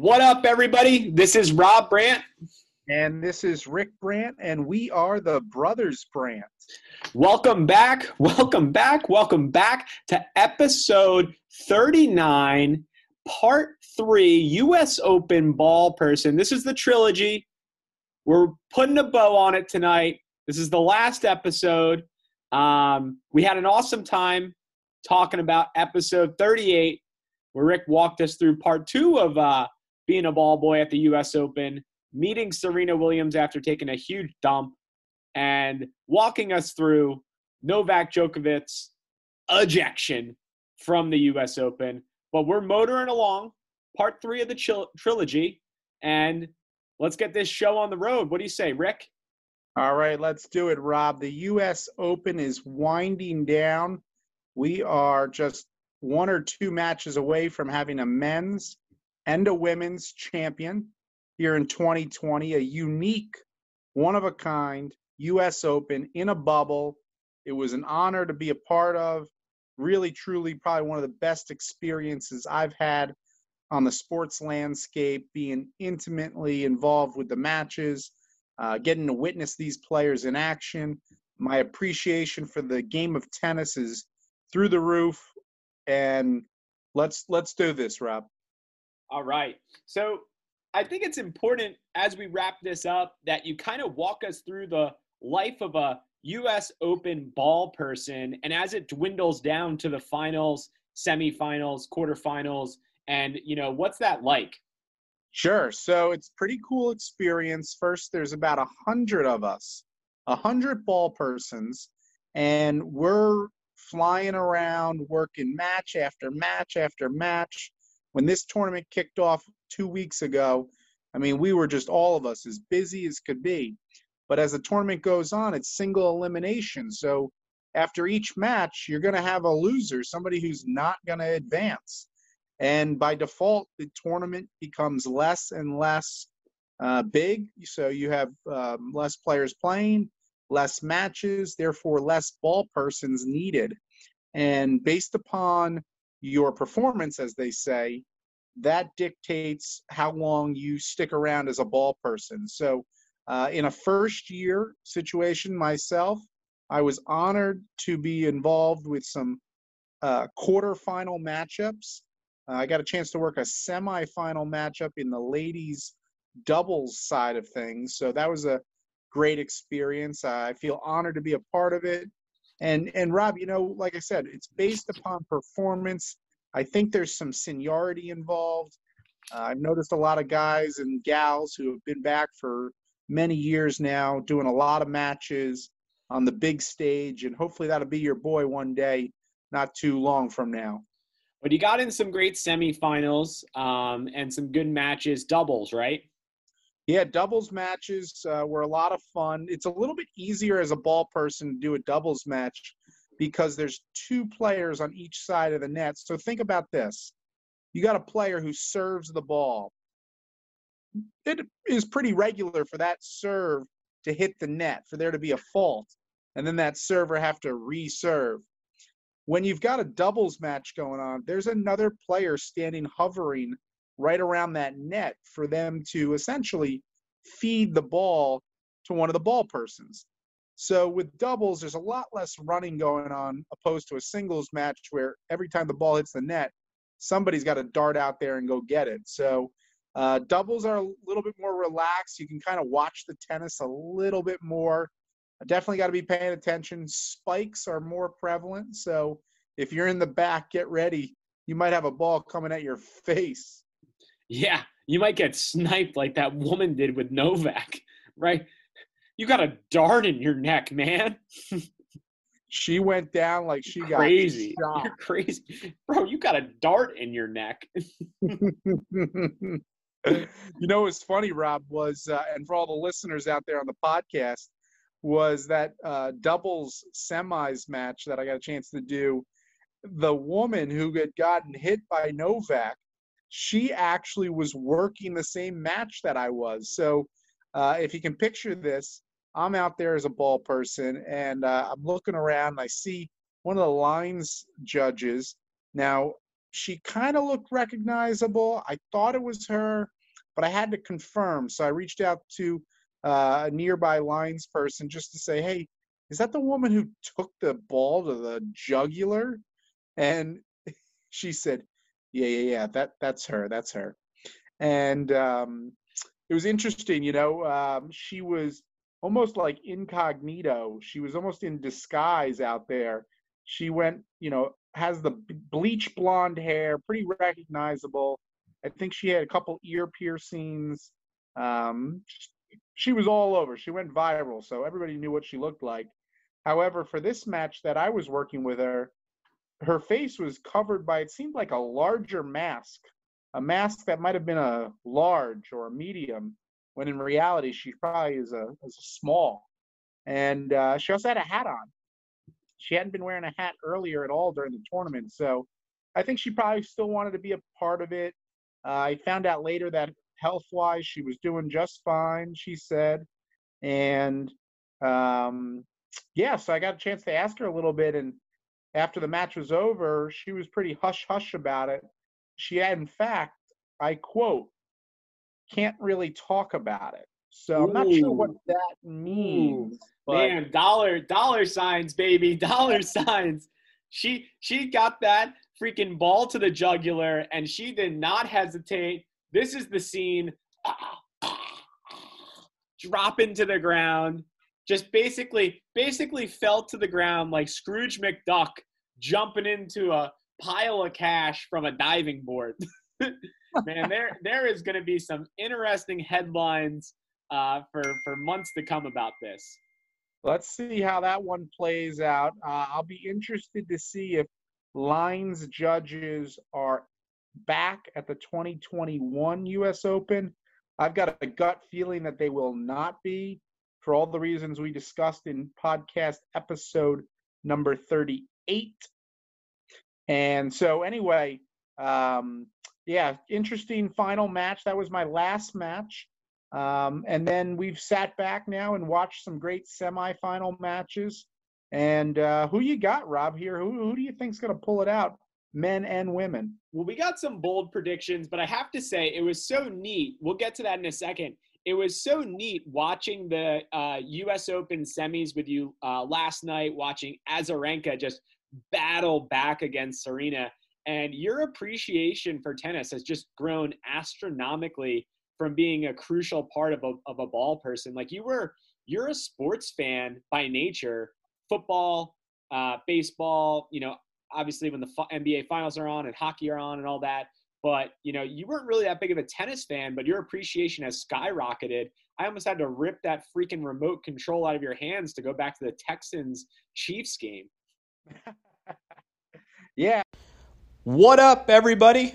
What up, everybody? This is Rob Brandt. And this is Rick Brandt, and we are the Brothers Brandt. Welcome back. Welcome back. Welcome back to episode 39, part three, U.S. Open ball person. This is the trilogy. We're putting a bow on it tonight. This is the last episode. Um, we had an awesome time talking about episode 38, where Rick walked us through part two of uh, being a ball boy at the U.S. Open, meeting Serena Williams after taking a huge dump, and walking us through Novak Djokovic's ejection from the U.S. Open. But we're motoring along, part three of the chil- trilogy, and let's get this show on the road. What do you say, Rick? All right, let's do it, Rob. The U.S. Open is winding down. We are just one or two matches away from having a men's and a women's champion here in 2020, a unique, one of a kind US Open in a bubble. It was an honor to be a part of. Really, truly, probably one of the best experiences I've had on the sports landscape, being intimately involved with the matches, uh, getting to witness these players in action. My appreciation for the game of tennis is through the roof. And let's let's do this, Rob. All right. So I think it's important as we wrap this up that you kind of walk us through the life of a U.S. Open ball person and as it dwindles down to the finals, semifinals, quarterfinals, and you know what's that like? Sure. So it's pretty cool experience. First, there's about a hundred of us, a hundred ball persons, and we're flying around, working match after match after match when this tournament kicked off two weeks ago, I mean, we were just all of us as busy as could be. But as the tournament goes on, it's single elimination. So after each match, you're going to have a loser, somebody who's not going to advance. And by default, the tournament becomes less and less uh, big. So you have um, less players playing, less matches, therefore, less ball persons needed. And based upon your performance, as they say, that dictates how long you stick around as a ball person. So, uh, in a first year situation myself, I was honored to be involved with some uh, quarterfinal matchups. Uh, I got a chance to work a semifinal matchup in the ladies' doubles side of things. So, that was a great experience. I feel honored to be a part of it. And and Rob, you know, like I said, it's based upon performance I think there's some seniority involved. Uh, I've noticed a lot of guys and gals who have been back for many years now, doing a lot of matches on the big stage, and hopefully that'll be your boy one day, not too long from now. But you got in some great semifinals um, and some good matches, doubles, right? Yeah, doubles matches uh, were a lot of fun. It's a little bit easier as a ball person to do a doubles match because there's two players on each side of the net. So think about this you got a player who serves the ball. It is pretty regular for that serve to hit the net, for there to be a fault, and then that server have to reserve. When you've got a doubles match going on, there's another player standing hovering right around that net for them to essentially feed the ball to one of the ball persons. So with doubles, there's a lot less running going on opposed to a singles match where every time the ball hits the net, somebody's got to dart out there and go get it. So uh, doubles are a little bit more relaxed. You can kind of watch the tennis a little bit more. Definitely got to be paying attention. Spikes are more prevalent. So if you're in the back, get ready. You might have a ball coming at your face. Yeah, you might get sniped like that woman did with Novak, right? You got a dart in your neck, man. She went down like she got crazy. shot. You're crazy, bro. You got a dart in your neck. you know what's funny, Rob, was uh, and for all the listeners out there on the podcast, was that uh, doubles semis match that I got a chance to do. The woman who had gotten hit by Novak, she actually was working the same match that I was. So, uh, if you can picture this, I'm out there as a ball person and uh, I'm looking around and I see one of the lines judges. Now, she kind of looked recognizable. I thought it was her, but I had to confirm. So I reached out to uh, a nearby lines person just to say, hey, is that the woman who took the ball to the jugular? And she said, yeah, yeah, yeah, that, that's her. That's her. And um, it was interesting, you know, um, she was almost like incognito. She was almost in disguise out there. She went, you know, has the bleach blonde hair, pretty recognizable. I think she had a couple ear piercings. Um, she was all over. She went viral, so everybody knew what she looked like. However, for this match that I was working with her, her face was covered by it seemed like a larger mask, a mask that might have been a large or a medium when in reality she probably is a, is a small. And uh, she also had a hat on. She hadn't been wearing a hat earlier at all during the tournament, so I think she probably still wanted to be a part of it. Uh, I found out later that health-wise she was doing just fine. She said, and um, yeah, so I got a chance to ask her a little bit. And after the match was over, she was pretty hush hush about it. She had, in fact, I quote, can't really talk about it. So I'm not sure what that means. But Man, dollar dollar signs, baby, dollar signs. She she got that freaking ball to the jugular, and she did not hesitate. This is the scene. Drop into the ground. Just basically, basically fell to the ground like Scrooge McDuck jumping into a pile of cash from a diving board. man, there there is going to be some interesting headlines uh, for for months to come about this. Let's see how that one plays out. Uh, I'll be interested to see if lines judges are back at the 2021 U.S. Open. I've got a gut feeling that they will not be for all the reasons we discussed in podcast episode number 38. And so, anyway, um, yeah, interesting final match. That was my last match. Um, and then we've sat back now and watched some great semifinal matches. And uh, who you got, Rob? Here, who, who do you think's going to pull it out, men and women? Well, we got some bold predictions, but I have to say it was so neat. We'll get to that in a second. It was so neat watching the uh, U.S. Open semis with you uh, last night, watching Azarenka just battle back against Serena and your appreciation for tennis has just grown astronomically from being a crucial part of a, of a ball person like you were you're a sports fan by nature football uh, baseball you know obviously when the NBA finals are on and hockey are on and all that. But you know, you weren't really that big of a tennis fan, but your appreciation has skyrocketed. I almost had to rip that freaking remote control out of your hands to go back to the Texans Chiefs game. yeah. What up, everybody?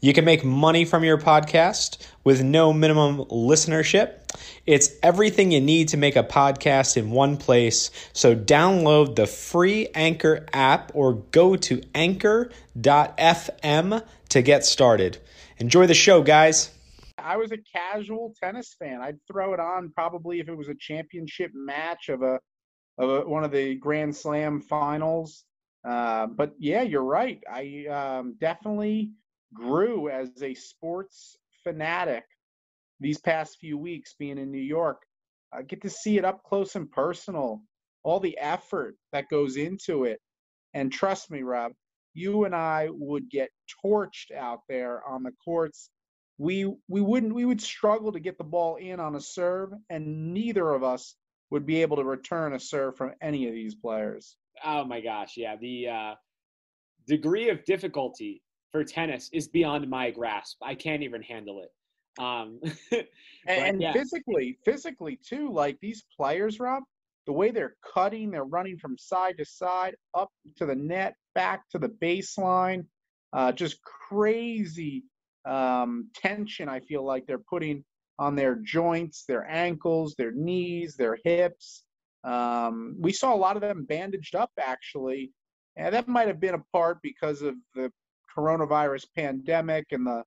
You can make money from your podcast with no minimum listenership. It's everything you need to make a podcast in one place. So download the free Anchor app or go to anchor.fm to get started. Enjoy the show, guys. I was a casual tennis fan. I'd throw it on probably if it was a championship match of a of a, one of the Grand Slam finals. Uh, but yeah, you're right. I um, definitely grew as a sports fanatic these past few weeks being in New York. I get to see it up close and personal, all the effort that goes into it. And trust me, Rob, you and I would get torched out there on the courts. We we wouldn't we would struggle to get the ball in on a serve, and neither of us would be able to return a serve from any of these players. Oh my gosh, yeah. The uh, degree of difficulty for tennis is beyond my grasp. I can't even handle it. Um, and yeah. physically, physically too, like these players, Rob, the way they're cutting, they're running from side to side, up to the net, back to the baseline, uh, just crazy um, tension. I feel like they're putting on their joints, their ankles, their knees, their hips. Um, we saw a lot of them bandaged up actually, and that might have been a part because of the coronavirus pandemic and the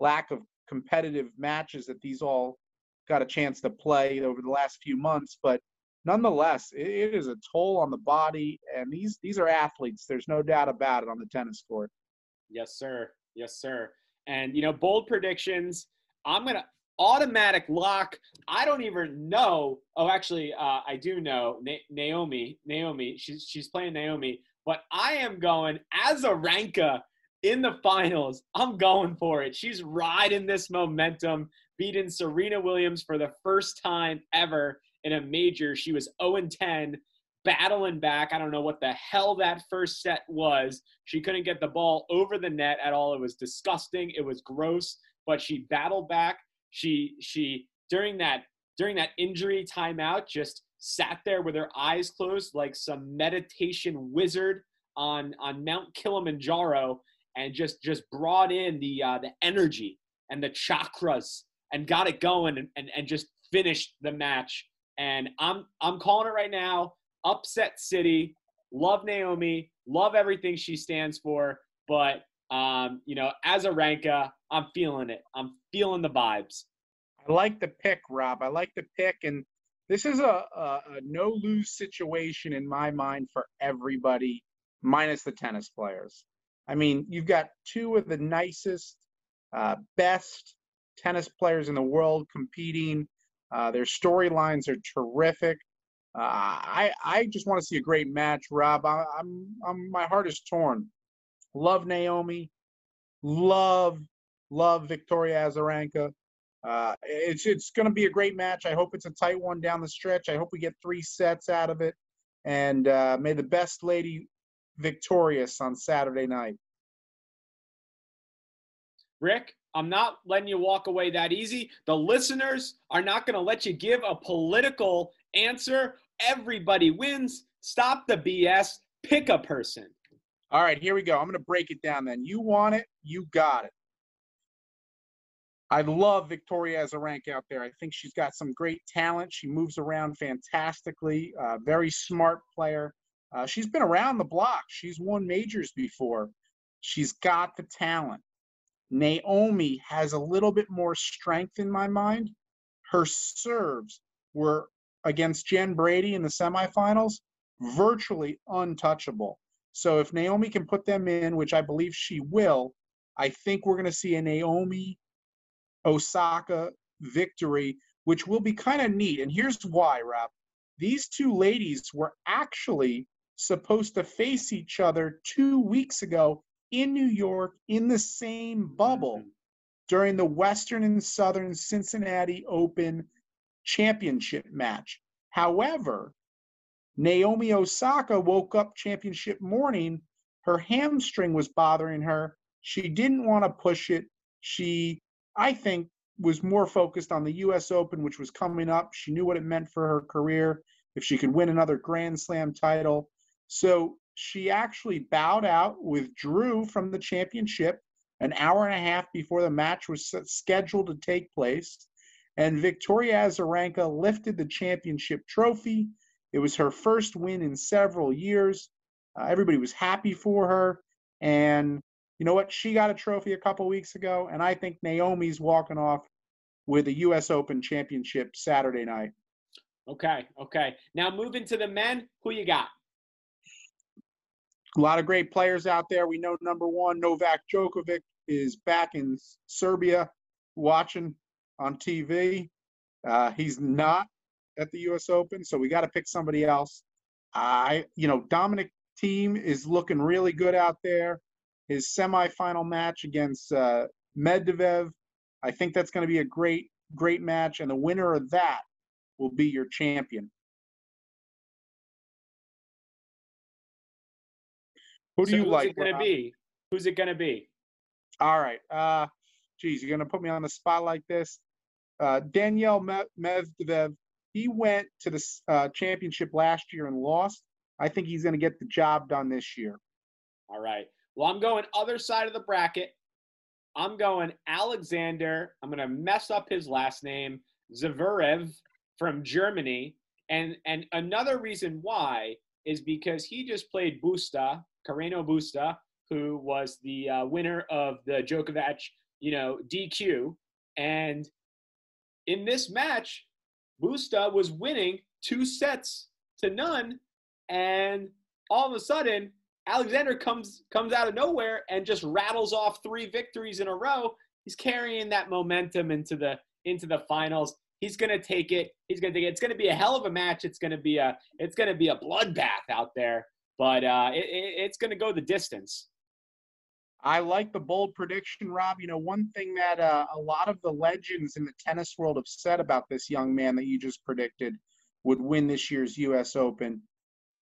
lack of competitive matches that these all got a chance to play over the last few months. But nonetheless, it, is a toll on the body, and these these are athletes. There's no doubt about it on the tennis court. Yes, sir. Yes, sir. And you know, bold predictions. I'm gonna automatic lock. I don't even know. Oh, actually, uh, I do know Na- Naomi. Naomi. She's she's playing Naomi. But I am going as a Azarenka in the finals. I'm going for it. She's riding this momentum, beating Serena Williams for the first time ever in a major. She was 0 10, battling back. I don't know what the hell that first set was. She couldn't get the ball over the net at all. It was disgusting. It was gross, but she battled back. She she during that during that injury timeout just sat there with her eyes closed like some meditation wizard on on Mount Kilimanjaro and just just brought in the uh, the energy and the chakras and got it going and, and, and just finished the match. And I'm I'm calling it right now. Upset City. Love Naomi. Love everything she stands for. But um, you know, Azarenka, I'm feeling it. I'm feeling the vibes. I like the pick, Rob. I like the pick, and this is a, a, a no lose situation in my mind for everybody, minus the tennis players. I mean, you've got two of the nicest, uh, best tennis players in the world competing. Uh, their storylines are terrific. Uh, I I just want to see a great match, Rob. I, I'm I'm my heart is torn. Love Naomi, love love Victoria Azarenka. Uh, it's it's going to be a great match. I hope it's a tight one down the stretch. I hope we get three sets out of it, and uh, may the best lady victorious on Saturday night. Rick, I'm not letting you walk away that easy. The listeners are not going to let you give a political answer. Everybody wins. Stop the BS. Pick a person. All right, here we go. I'm going to break it down then. You want it, you got it. I love Victoria Azarenka out there. I think she's got some great talent. She moves around fantastically. Uh, very smart player. Uh, she's been around the block. She's won majors before. She's got the talent. Naomi has a little bit more strength in my mind. Her serves were against Jen Brady in the semifinals virtually untouchable. So if Naomi can put them in, which I believe she will, I think we're going to see a Naomi Osaka victory, which will be kind of neat. And here's why, Rob. These two ladies were actually supposed to face each other two weeks ago in New York in the same bubble Mm-hmm. during the Western and Southern Cincinnati Open championship match. However, Naomi Osaka woke up championship morning. Her hamstring was bothering her. She didn't want to push it. She, I think, was more focused on the US Open, which was coming up. She knew what it meant for her career if she could win another Grand Slam title. So she actually bowed out, withdrew from the championship an hour and a half before the match was scheduled to take place. And Victoria Azarenka lifted the championship trophy. It was her first win in several years. Uh, everybody was happy for her. And you know what? She got a trophy a couple weeks ago. And I think Naomi's walking off with a U.S. Open championship Saturday night. Okay, okay. Now moving to the men, who you got? A lot of great players out there. We know number one, Novak Djokovic is back in Serbia watching on TV. Uh, he's not at the U.S. Open, so we got to pick somebody else. I, you know, Dominic Thiem is looking really good out there. His semifinal match against uh, Medvedev, I think that's going to be a great, great match, and the winner of that will be your champion. Who do So you who's like? it gonna be? Who's it gonna be? All right. Uh, geez, you're gonna put me on the spot like this. Uh, Daniil Me- Medvedev, he went to the uh, championship last year and lost. I think he's gonna get the job done this year. All right. Well, I'm going other side of the bracket. I'm going Alexander. I'm going to mess up his last name, Zverev from Germany. And and another reason why is because he just played Busta, Carreno Busta, who was the uh, winner of the Djokovic, you know, DQ. And in this match, Busta was winning two sets to none. And all of a sudden, Alexander comes comes out of nowhere and just rattles off three victories in a row. He's carrying that momentum into the into the finals. He's gonna take it. He's gonna take it. It's gonna be a hell of a match. It's gonna be a it's gonna be a bloodbath out there. But uh, it, it, it's gonna go the distance. I like the bold prediction, Rob. You know, one thing that uh, a lot of the legends in the tennis world have said about this young man that you just predicted would win this year's U.S. Open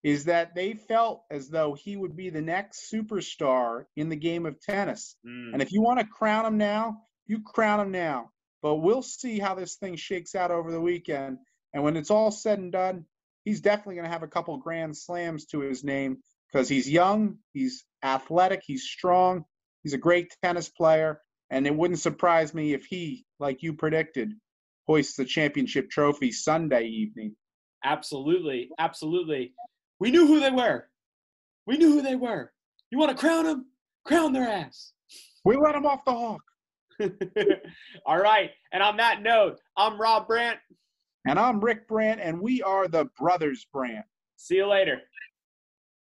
is that they felt as though he would be the next superstar in the game of tennis. Mm. And if you want to crown him now, you crown him now. But we'll see how this thing shakes out over the weekend. And when it's all said and done, he's definitely going to have a couple grand slams to his name because he's young, he's athletic, he's strong, he's a great tennis player. And it wouldn't surprise me if he, like you predicted, hoists the championship trophy Sunday evening. Absolutely, absolutely. We knew who they were. We knew who they were. You want to crown them? Crown their ass. We let them off the hook. All right. And on that note, I'm Rob Brandt. And I'm Rick Brandt, and we are the Brothers Brandt. See you later.